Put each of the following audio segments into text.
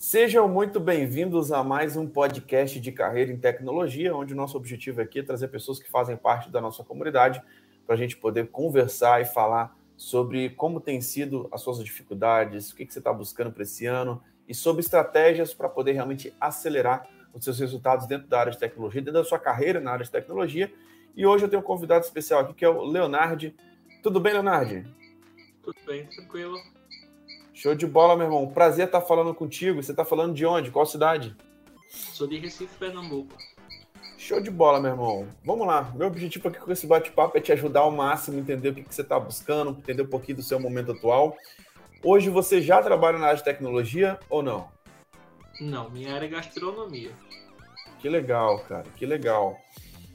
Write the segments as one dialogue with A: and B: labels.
A: Sejam muito bem-vindos a mais um podcast de carreira em tecnologia, onde o nosso objetivo aqui é trazer pessoas que fazem parte da nossa comunidade para a gente poder conversar e falar sobre como tem sido as suas dificuldades, o que, que você está buscando para esse ano e sobre estratégias para poder realmente acelerar os seus resultados dentro da área de tecnologia, dentro da sua carreira na área de tecnologia. E hoje eu tenho um convidado especial aqui que é o Leonardo. Tudo bem, Leonardo?
B: Tudo bem, tranquilo.
A: Show de bola, meu irmão. Prazer estar falando contigo. Você está falando de onde? Qual cidade?
B: Sou de Recife, Pernambuco.
A: Show de bola, meu irmão. Vamos lá. Meu objetivo aqui com esse bate-papo é te ajudar ao máximo, entender o que, que você está buscando, entender um pouquinho do seu momento atual. Hoje você já trabalha na área de tecnologia ou não?
B: Não, minha área é gastronomia.
A: Que legal, cara. Que legal.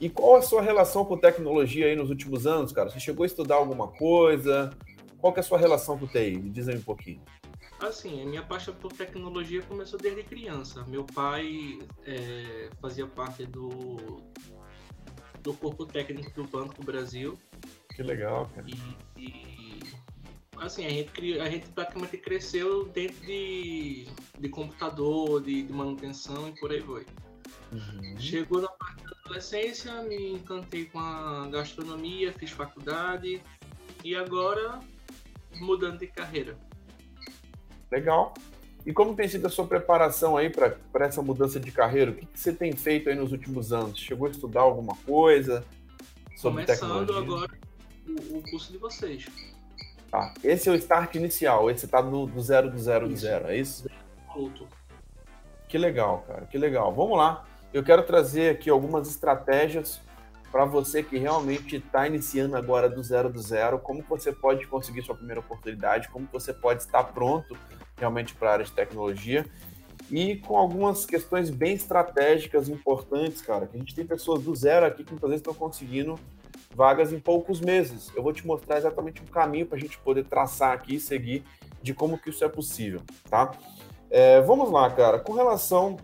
A: E qual a sua relação com tecnologia aí nos últimos anos, cara? Você chegou a estudar alguma coisa? Qual que é a sua relação com o TI? Me diz aí um pouquinho.
B: Assim, a minha paixão por tecnologia começou desde criança. Meu pai é, fazia parte do, do corpo técnico do Banco do Brasil.
A: Que legal, cara.
B: E, e assim, a gente, a gente praticamente cresceu dentro de, de computador, de, de manutenção e por aí foi. Uhum. Chegou na parte da adolescência, me encantei com a gastronomia, fiz faculdade e agora mudando de carreira.
A: Legal. E como tem sido a sua preparação aí para essa mudança de carreira? O que, que, você tem feito aí nos últimos anos? Chegou a estudar alguma coisa sobre
B: Começando
A: tecnologia?
B: agora o, o, curso de vocês.
A: Tá. Esse é o start inicial, esse está do, do zero do zero do zero, é isso?
B: Outro.
A: Que legal, cara, que legal. Vamos lá. Eu quero trazer aqui algumas estratégias para você que realmente está iniciando agora do zero do zero, como você pode conseguir sua primeira oportunidade, como você pode estar pronto realmente para a área de tecnologia e com algumas questões bem estratégicas importantes, cara, que a gente tem pessoas do zero aqui que muitas vezes estão conseguindo vagas em poucos meses. Eu vou te mostrar exatamente um caminho para a gente poder traçar aqui e seguir de como que isso é possível, tá? É, vamos lá, cara. Com relação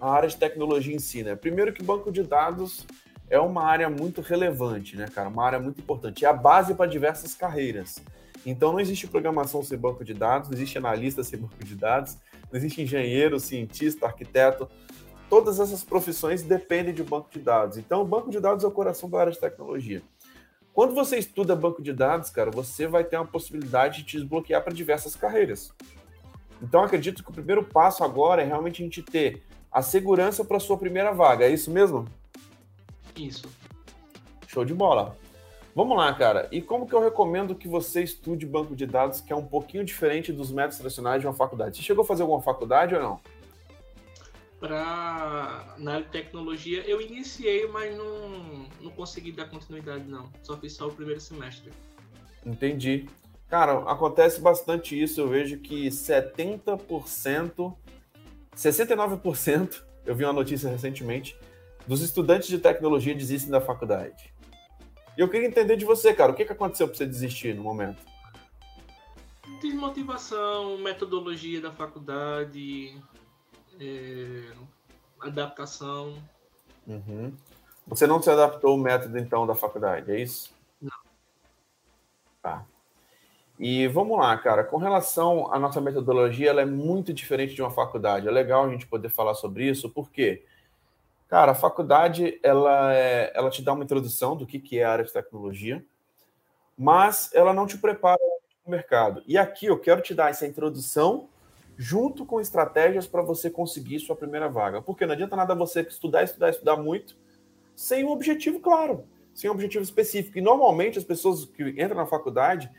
A: à área de tecnologia em si, né? Primeiro que banco de dados é uma área muito relevante, né, cara? Uma área muito importante. É a base para diversas carreiras. Então não existe programação sem banco de dados, não existe analista sem banco de dados, não existe engenheiro, cientista, arquiteto. Todas essas profissões dependem de banco de dados. Então, o banco de dados é o coração da área de tecnologia. Quando você estuda banco de dados, cara, você vai ter uma possibilidade de te desbloquear para diversas carreiras. Então, acredito que o primeiro passo agora é realmente a gente ter a segurança para a sua primeira vaga. É isso mesmo?
B: Isso.
A: Show de bola. Vamos lá, cara. E como que eu recomendo que você estude banco de dados, que é um pouquinho diferente dos métodos tradicionais de uma faculdade? Você chegou a fazer alguma faculdade ou não?
B: Para na área de tecnologia, eu iniciei, mas não, não consegui dar continuidade, não. Só fiz só o primeiro semestre.
A: Entendi. Cara, acontece bastante isso. Eu vejo que 70%, 69%, eu vi uma notícia recentemente, dos estudantes de tecnologia desistem da faculdade. E eu queria entender de você, cara, o que, que aconteceu para você desistir no momento?
B: Desmotivação, metodologia da faculdade, é, adaptação.
A: Uhum. Você não se adaptou ao método, então, da faculdade, é isso?
B: Não.
A: Tá. E vamos lá, cara, com relação à nossa metodologia, ela é muito diferente de uma faculdade. É legal a gente poder falar sobre isso, por quê? Cara, a faculdade ela, é, ela te dá uma introdução do que, que é a área de tecnologia, mas ela não te prepara para o mercado. E aqui eu quero te dar essa introdução junto com estratégias para você conseguir sua primeira vaga. Porque não adianta nada você estudar, estudar, estudar muito sem um objetivo claro, sem um objetivo específico. E normalmente as pessoas que entram na faculdade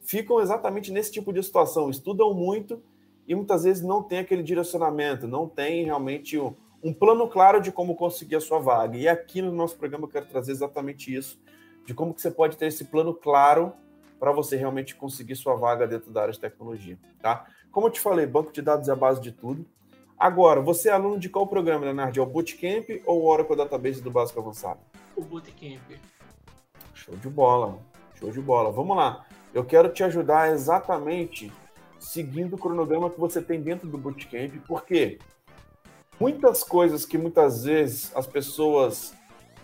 A: ficam exatamente nesse tipo de situação, estudam muito e muitas vezes não tem aquele direcionamento, não tem realmente um um plano claro de como conseguir a sua vaga. E aqui no nosso programa eu quero trazer exatamente isso, de como que você pode ter esse plano claro para você realmente conseguir sua vaga dentro da área de tecnologia, tá? Como eu te falei, banco de dados é a base de tudo. Agora, você é aluno de qual programa, Leonardo? É o Bootcamp ou o Oracle Database do Básico Avançado?
B: O Bootcamp.
A: Show de bola, show de bola. Vamos lá. Eu quero te ajudar exatamente seguindo o cronograma que você tem dentro do Bootcamp, por quê? Muitas coisas que muitas vezes as pessoas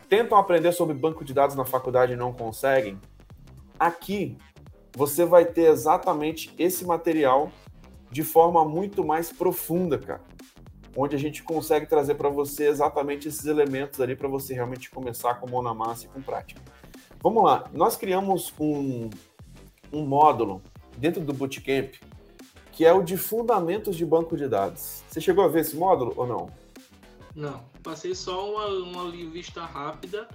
A: tentam aprender sobre banco de dados na faculdade e não conseguem, aqui você vai ter exatamente esse material de forma muito mais profunda, cara. Onde a gente consegue trazer para você exatamente esses elementos ali para você realmente começar com mão na massa e com prática. Vamos lá, nós criamos um, um módulo dentro do Bootcamp que é o de fundamentos de banco de dados. Você chegou a ver esse módulo ou não?
B: Não, passei só uma, uma vista rápida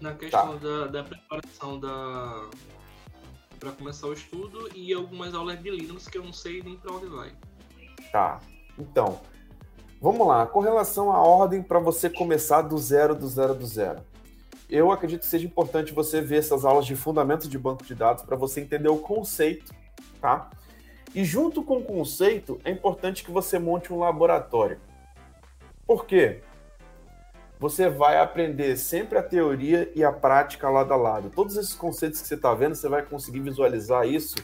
B: na questão tá. da, da preparação da para começar o estudo e algumas aulas de Linux que eu não sei nem para onde vai.
A: Tá. Então, vamos lá. Com relação à ordem para você começar do zero, do zero, do zero. Eu acredito que seja importante você ver essas aulas de fundamentos de banco de dados para você entender o conceito, tá? E junto com o conceito, é importante que você monte um laboratório. Por quê? Você vai aprender sempre a teoria e a prática lado a lado. Todos esses conceitos que você está vendo, você vai conseguir visualizar isso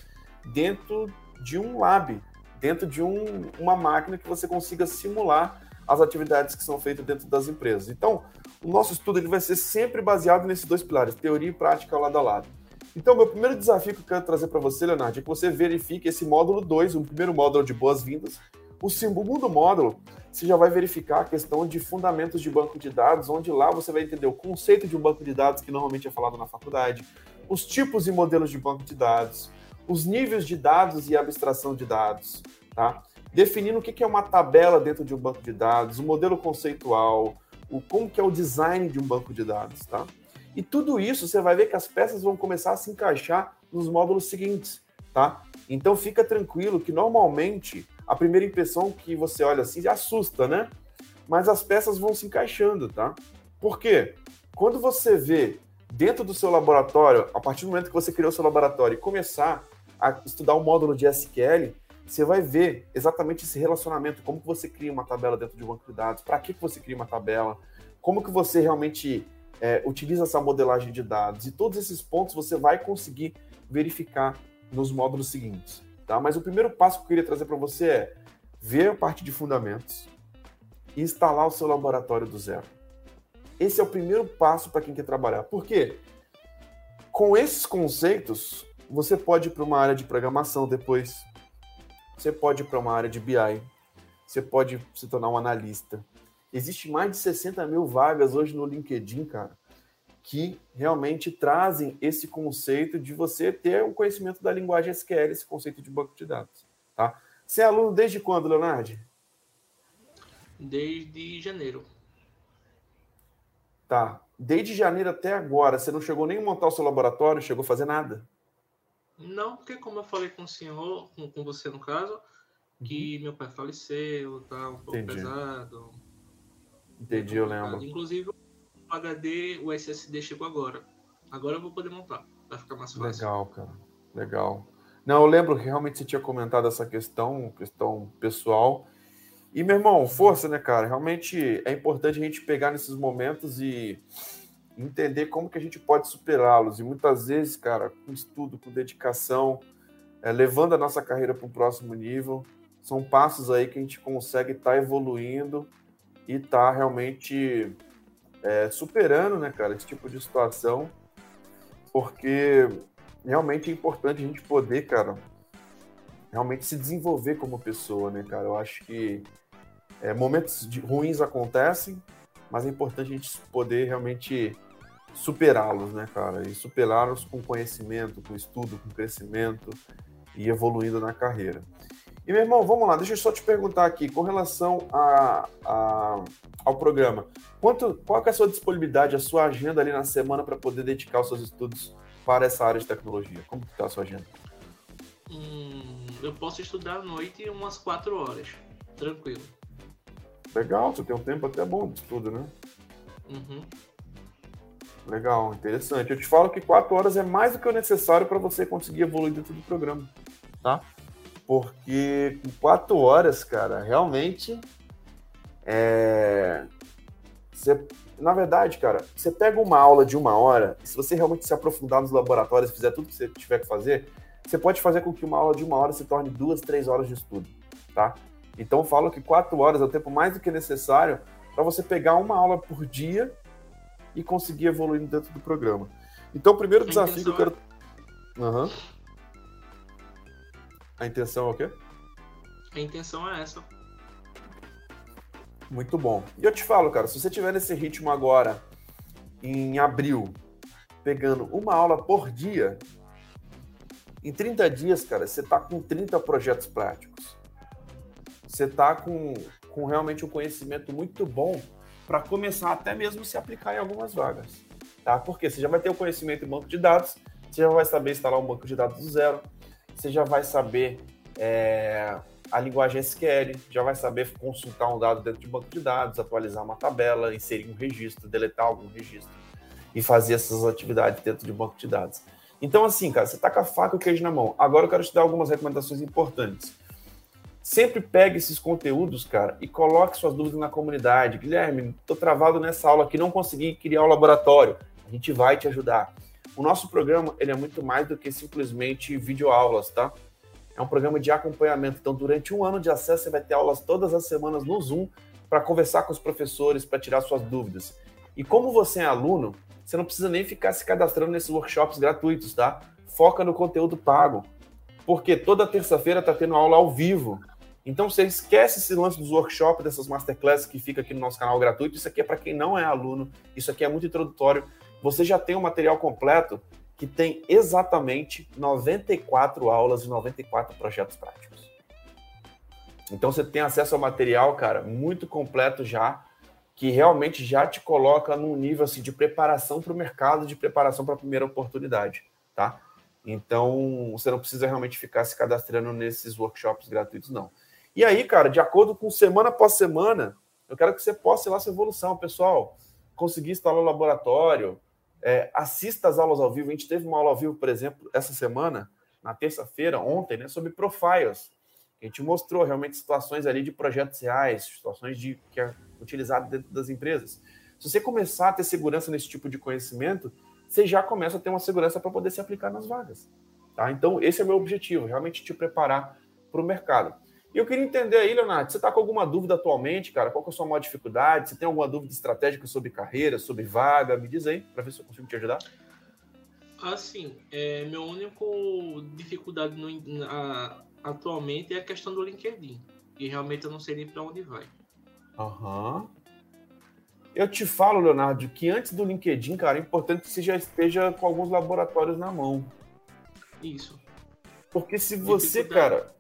A: dentro de um lab, dentro de um, uma máquina que você consiga simular as atividades que são feitas dentro das empresas. Então, o nosso estudo ele vai ser sempre baseado nesses dois pilares, teoria e prática lado a lado. Então, meu primeiro desafio que eu quero trazer para você, Leonardo, é que você verifique esse módulo 2, o primeiro módulo de boas-vindas. O segundo módulo, você já vai verificar a questão de fundamentos de banco de dados, onde lá você vai entender o conceito de um banco de dados, que normalmente é falado na faculdade, os tipos e modelos de banco de dados, os níveis de dados e abstração de dados, tá? Definindo o que é uma tabela dentro de um banco de dados, o modelo conceitual, o como que é o design de um banco de dados, tá? E tudo isso você vai ver que as peças vão começar a se encaixar nos módulos seguintes, tá? Então fica tranquilo que normalmente a primeira impressão que você olha assim assusta, né? Mas as peças vão se encaixando, tá? Por quê? Quando você vê dentro do seu laboratório, a partir do momento que você criou seu laboratório e começar a estudar o módulo de SQL, você vai ver exatamente esse relacionamento, como que você cria uma tabela dentro de um banco de dados, para que, que você cria uma tabela, como que você realmente é, utiliza essa modelagem de dados. E todos esses pontos você vai conseguir verificar nos módulos seguintes. Tá? Mas o primeiro passo que eu queria trazer para você é ver a parte de fundamentos e instalar o seu laboratório do zero. Esse é o primeiro passo para quem quer trabalhar. Por quê? Com esses conceitos, você pode ir para uma área de programação depois, você pode ir para uma área de BI, você pode se tornar um analista, Existe mais de 60 mil vagas hoje no LinkedIn, cara, que realmente trazem esse conceito de você ter um conhecimento da linguagem SQL, esse conceito de banco de dados. Tá? Você é aluno desde quando, Leonardo?
B: Desde janeiro.
A: Tá. Desde janeiro até agora, você não chegou nem a montar o seu laboratório, chegou a fazer nada?
B: Não, porque como eu falei com o senhor, com, com você no caso, que uhum. meu pai faleceu, tá um pouco Entendi. pesado
A: Entendi, eu lembro.
B: Inclusive, o HD, o SSD chegou agora. Agora eu vou poder montar. Vai ficar mais fácil.
A: Legal, cara. Legal. Não, eu lembro que realmente você tinha comentado essa questão, questão pessoal. E, meu irmão, força, né, cara? Realmente é importante a gente pegar nesses momentos e entender como que a gente pode superá-los. E muitas vezes, cara, com estudo, com dedicação, é, levando a nossa carreira para um próximo nível, são passos aí que a gente consegue estar tá evoluindo e tá realmente é, superando, né, cara, esse tipo de situação, porque realmente é importante a gente poder, cara, realmente se desenvolver como pessoa, né, cara? Eu acho que é, momentos de, ruins acontecem, mas é importante a gente poder realmente superá-los, né, cara? E superá-los com conhecimento, com estudo, com crescimento e evoluindo na carreira. E, meu irmão, vamos lá, deixa eu só te perguntar aqui, com relação a, a ao programa, quanto, qual é a sua disponibilidade, a sua agenda ali na semana para poder dedicar os seus estudos para essa área de tecnologia? Como está a sua agenda?
B: Hum, eu posso estudar à noite umas quatro horas, tranquilo.
A: Legal, você tem um tempo até bom de estudo, né?
B: Uhum.
A: Legal, interessante. Eu te falo que quatro horas é mais do que o necessário para você conseguir evoluir dentro do programa, tá? Porque com quatro horas, cara, realmente. É... Você, na verdade, cara, você pega uma aula de uma hora, e se você realmente se aprofundar nos laboratórios, fizer tudo que você tiver que fazer, você pode fazer com que uma aula de uma hora se torne duas, três horas de estudo, tá? Então, eu falo que quatro horas é o tempo mais do que necessário para você pegar uma aula por dia e conseguir evoluir dentro do programa. Então, o primeiro desafio que eu quero. Uhum. A intenção é o quê?
B: A intenção é essa.
A: Muito bom. E eu te falo, cara, se você tiver nesse ritmo agora, em abril, pegando uma aula por dia, em 30 dias, cara, você tá com 30 projetos práticos. Você tá com, com realmente um conhecimento muito bom para começar até mesmo se aplicar em algumas vagas. Tá? Porque você já vai ter o conhecimento em banco de dados, você já vai saber instalar um banco de dados do zero, você já vai saber é, a linguagem SQL, já vai saber consultar um dado dentro de banco de dados, atualizar uma tabela, inserir um registro, deletar algum registro e fazer essas atividades dentro de banco de dados. Então, assim, cara, você tá com a faca e o queijo na mão. Agora eu quero te dar algumas recomendações importantes. Sempre pegue esses conteúdos, cara, e coloque suas dúvidas na comunidade. Guilherme, tô travado nessa aula aqui, não consegui criar o um laboratório. A gente vai te ajudar. O nosso programa, ele é muito mais do que simplesmente videoaulas, tá? É um programa de acompanhamento. Então, durante um ano de acesso, você vai ter aulas todas as semanas no Zoom para conversar com os professores, para tirar suas dúvidas. E como você é aluno, você não precisa nem ficar se cadastrando nesses workshops gratuitos, tá? Foca no conteúdo pago. Porque toda terça-feira está tendo aula ao vivo. Então você esquece esse lance dos workshops, dessas masterclasses que fica aqui no nosso canal gratuito. Isso aqui é para quem não é aluno, isso aqui é muito introdutório. Você já tem o um material completo que tem exatamente 94 aulas e 94 projetos práticos. Então você tem acesso ao material, cara, muito completo já, que realmente já te coloca num nível assim, de preparação para o mercado, de preparação para a primeira oportunidade, tá? Então você não precisa realmente ficar se cadastrando nesses workshops gratuitos, não. E aí, cara, de acordo com semana após semana, eu quero que você possa ir lá sua evolução, pessoal. Conseguir instalar o laboratório, é, assista as aulas ao vivo. A gente teve uma aula ao vivo, por exemplo, essa semana, na terça-feira, ontem, né, sobre profiles. A gente mostrou realmente situações ali de projetos reais, situações de que é utilizado dentro das empresas. Se você começar a ter segurança nesse tipo de conhecimento, você já começa a ter uma segurança para poder se aplicar nas vagas. Tá? Então, esse é o meu objetivo, realmente te preparar para o mercado. E eu queria entender aí, Leonardo, você está com alguma dúvida atualmente, cara? Qual é a sua maior dificuldade? Você tem alguma dúvida estratégica sobre carreira, sobre vaga? Me diz aí, para ver se eu consigo te ajudar.
B: Assim, é, meu único dificuldade no, atualmente é a questão do LinkedIn. E realmente eu não sei nem para onde vai.
A: Aham. Uhum. Eu te falo, Leonardo, que antes do LinkedIn, cara, é importante que você já esteja com alguns laboratórios na mão.
B: Isso.
A: Porque se você, cara,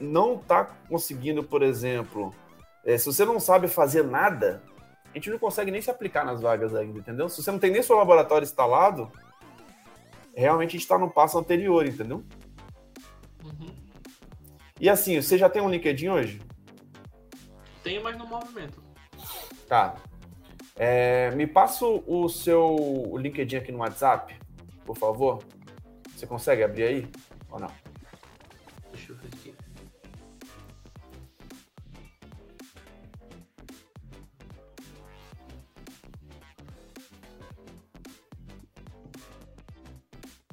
A: não está conseguindo, por exemplo, é, se você não sabe fazer nada, a gente não consegue nem se aplicar nas vagas ainda, entendeu? Se você não tem nem seu laboratório instalado, realmente a gente está no passo anterior, entendeu? Uhum. E assim, você já tem um LinkedIn hoje?
B: Tenho, mas no movimento.
A: Tá. É, me passa o seu LinkedIn aqui no WhatsApp, por favor. Você consegue abrir aí ou não?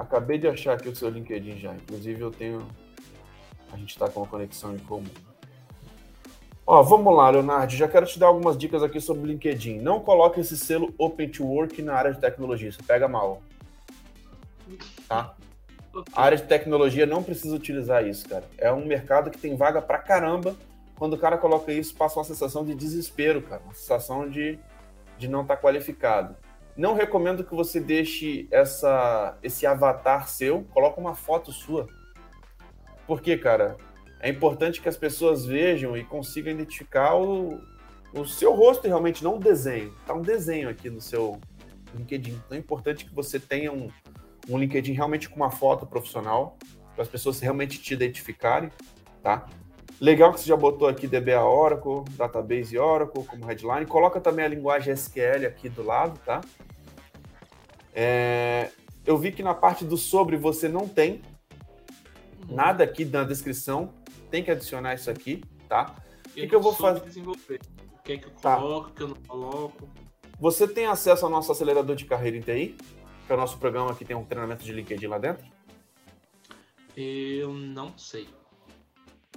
A: Acabei de achar aqui o seu LinkedIn já. Inclusive eu tenho. A gente está com uma conexão em comum. Ó, vamos lá, Leonardo. Já quero te dar algumas dicas aqui sobre o LinkedIn. Não coloque esse selo Open to Work na área de tecnologia. Isso pega mal. Tá? A área de tecnologia não precisa utilizar isso, cara. É um mercado que tem vaga pra caramba. Quando o cara coloca isso, passa uma sensação de desespero, cara. Uma sensação de, de não estar tá qualificado. Não recomendo que você deixe essa, esse avatar seu, coloque uma foto sua. Porque, cara, é importante que as pessoas vejam e consigam identificar o, o seu rosto realmente, não o desenho. Tá um desenho aqui no seu LinkedIn. Então é importante que você tenha um, um LinkedIn realmente com uma foto profissional, para as pessoas realmente te identificarem, tá? Legal que você já botou aqui DBA Oracle, Database Oracle como headline. Coloca também a linguagem SQL aqui do lado, tá? É, eu vi que na parte do sobre você não tem uhum. nada aqui na descrição. Tem que adicionar isso aqui, tá?
B: O que, que eu vou fazer? Desenvolver. O que é que eu tá. coloco, o que eu não coloco.
A: Você tem acesso ao nosso acelerador de carreira em TI? Que é o nosso programa que tem um treinamento de LinkedIn lá dentro?
B: Eu não sei.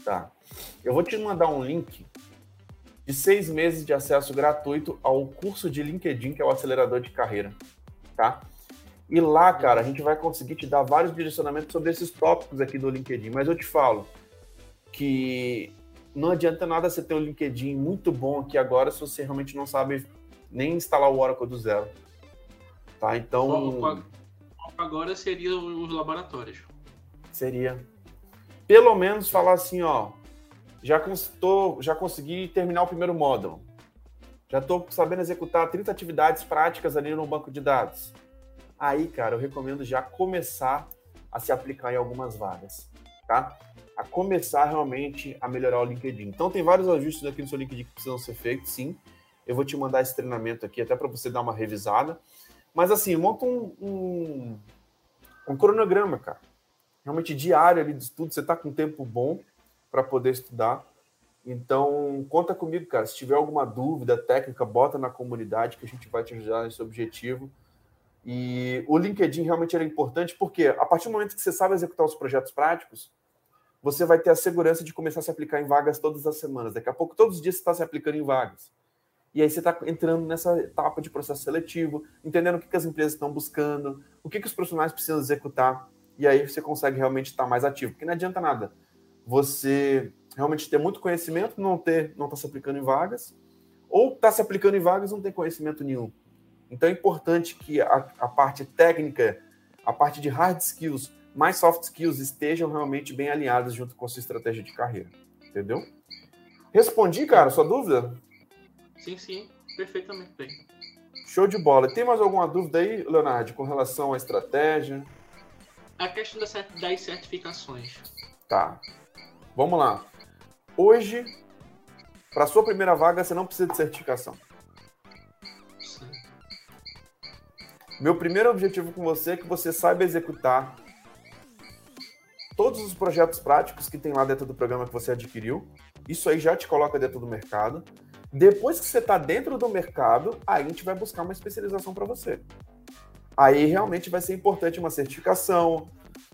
A: Tá. Eu vou te mandar um link de seis meses de acesso gratuito ao curso de LinkedIn, que é o acelerador de carreira, tá? E lá, cara, a gente vai conseguir te dar vários direcionamentos sobre esses tópicos aqui do LinkedIn. Mas eu te falo que não adianta nada você ter um LinkedIn muito bom aqui agora se você realmente não sabe nem instalar o Oracle do zero. Tá? Então.
B: Agora seria os laboratórios.
A: Seria. Pelo menos falar assim, ó. Já, tô, já consegui terminar o primeiro módulo. Já estou sabendo executar 30 atividades práticas ali no banco de dados. Aí, cara, eu recomendo já começar a se aplicar em algumas vagas, tá? A começar realmente a melhorar o LinkedIn. Então, tem vários ajustes aqui no seu LinkedIn que precisam ser feitos, sim. Eu vou te mandar esse treinamento aqui até para você dar uma revisada. Mas, assim, monta um, um, um cronograma, cara. Realmente diário ali de estudo. Você está com tempo bom para poder estudar. Então, conta comigo, cara. Se tiver alguma dúvida técnica, bota na comunidade que a gente vai te ajudar nesse objetivo. E o LinkedIn realmente é importante porque a partir do momento que você sabe executar os projetos práticos, você vai ter a segurança de começar a se aplicar em vagas todas as semanas. Daqui a pouco, todos os dias, você está se aplicando em vagas. E aí você está entrando nessa etapa de processo seletivo, entendendo o que, que as empresas estão buscando, o que, que os profissionais precisam executar, e aí você consegue realmente estar mais ativo. Porque não adianta nada você realmente ter muito conhecimento, não ter, não estar tá se aplicando em vagas, ou está se aplicando em vagas e não tem conhecimento nenhum. Então é importante que a, a parte técnica, a parte de hard skills, mais soft skills estejam realmente bem alinhadas junto com a sua estratégia de carreira. Entendeu? Respondi, cara, sua dúvida?
B: Sim, sim, perfeitamente bem.
A: Show de bola. Tem mais alguma dúvida aí, Leonardo, com relação à estratégia?
B: A questão das certificações.
A: Tá. Vamos lá. Hoje, para sua primeira vaga, você não precisa de certificação. Sim. Meu primeiro objetivo com você é que você saiba executar todos os projetos práticos que tem lá dentro do programa que você adquiriu. Isso aí já te coloca dentro do mercado. Depois que você está dentro do mercado, aí a gente vai buscar uma especialização para você. Aí realmente vai ser importante uma certificação,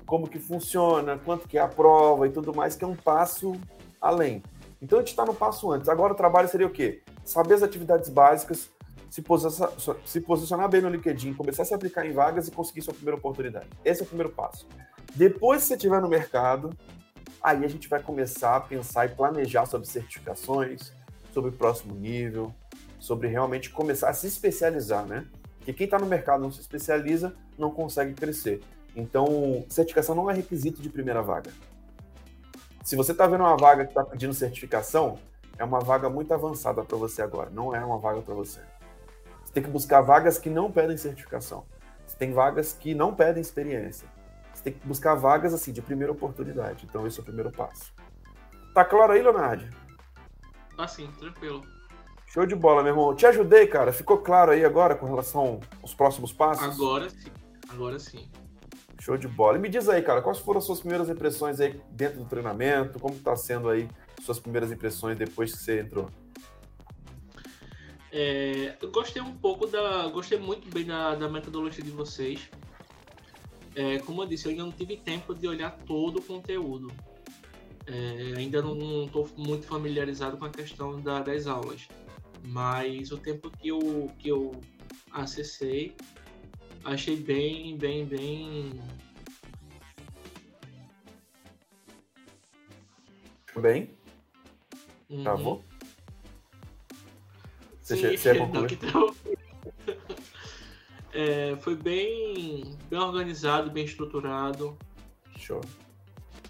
A: como que funciona, quanto que é a prova e tudo mais, que é um passo além. Então a gente está no passo antes. Agora o trabalho seria o quê? Saber as atividades básicas, se posicionar, se posicionar bem no LinkedIn, começar a se aplicar em vagas e conseguir sua primeira oportunidade. Esse é o primeiro passo. Depois que você estiver no mercado, aí a gente vai começar a pensar e planejar sobre certificações, sobre o próximo nível, sobre realmente começar a se especializar, né? Porque quem está no mercado não se especializa, não consegue crescer. Então, certificação não é requisito de primeira vaga. Se você está vendo uma vaga que está pedindo certificação, é uma vaga muito avançada para você agora, não é uma vaga para você. Você tem que buscar vagas que não pedem certificação. Você tem vagas que não pedem experiência. Você tem que buscar vagas assim de primeira oportunidade. Então, esse é o primeiro passo. Tá claro aí, Leonardo?
B: Ah, sim, tranquilo.
A: Show de bola, meu irmão. Te ajudei, cara. Ficou claro aí agora com relação aos próximos passos?
B: Agora sim. Agora sim.
A: Show de bola. E me diz aí, cara, quais foram as suas primeiras impressões aí dentro do treinamento? Como está sendo aí suas primeiras impressões depois que você entrou?
B: É, eu gostei um pouco da. Gostei muito bem da, da metodologia de vocês. É, como eu disse, eu ainda não tive tempo de olhar todo o conteúdo. É, ainda não estou muito familiarizado com a questão da, das aulas, mas o tempo que eu, que eu acessei, achei bem, bem, bem.
A: Bem? Uhum. Travou?
B: Você, Sim, você é, foi bem, bem organizado, bem estruturado.
A: Show.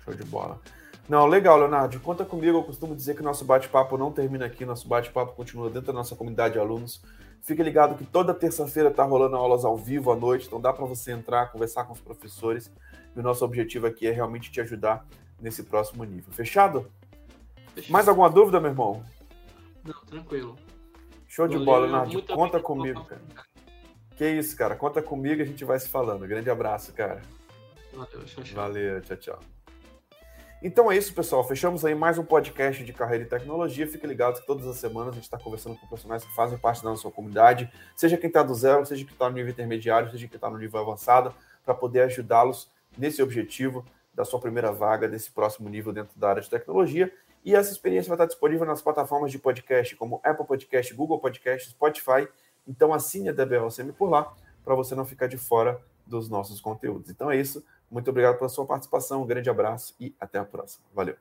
A: Show de bola. Não, legal, Leonardo. Conta comigo. Eu costumo dizer que nosso bate-papo não termina aqui, nosso bate-papo continua dentro da nossa comunidade de alunos. Fique ligado que toda terça-feira está rolando aulas ao vivo à noite, então dá para você entrar, conversar com os professores. E o nosso objetivo aqui é realmente te ajudar nesse próximo nível. Fechado? Fechado. Mais alguma dúvida, meu irmão?
B: Não, tranquilo.
A: Show de bola, Leonardo. Conta comigo, cara. Que isso, cara. Conta comigo e a gente vai se falando. Grande abraço, cara.
B: Valeu, tchau, tchau.
A: Valeu, tchau, tchau. Então é isso, pessoal. Fechamos aí mais um podcast de carreira e tecnologia. Fique ligado que todas as semanas a gente está conversando com profissionais que fazem parte da nossa comunidade, seja quem está do zero, seja quem está no nível intermediário, seja quem está no nível avançado, para poder ajudá-los nesse objetivo da sua primeira vaga, desse próximo nível dentro da área de tecnologia. E essa experiência vai estar disponível nas plataformas de podcast, como Apple Podcast, Google Podcast, Spotify. Então assine a DBLCM por lá, para você não ficar de fora dos nossos conteúdos. Então é isso. Muito obrigado pela sua participação, um grande abraço e até a próxima. Valeu!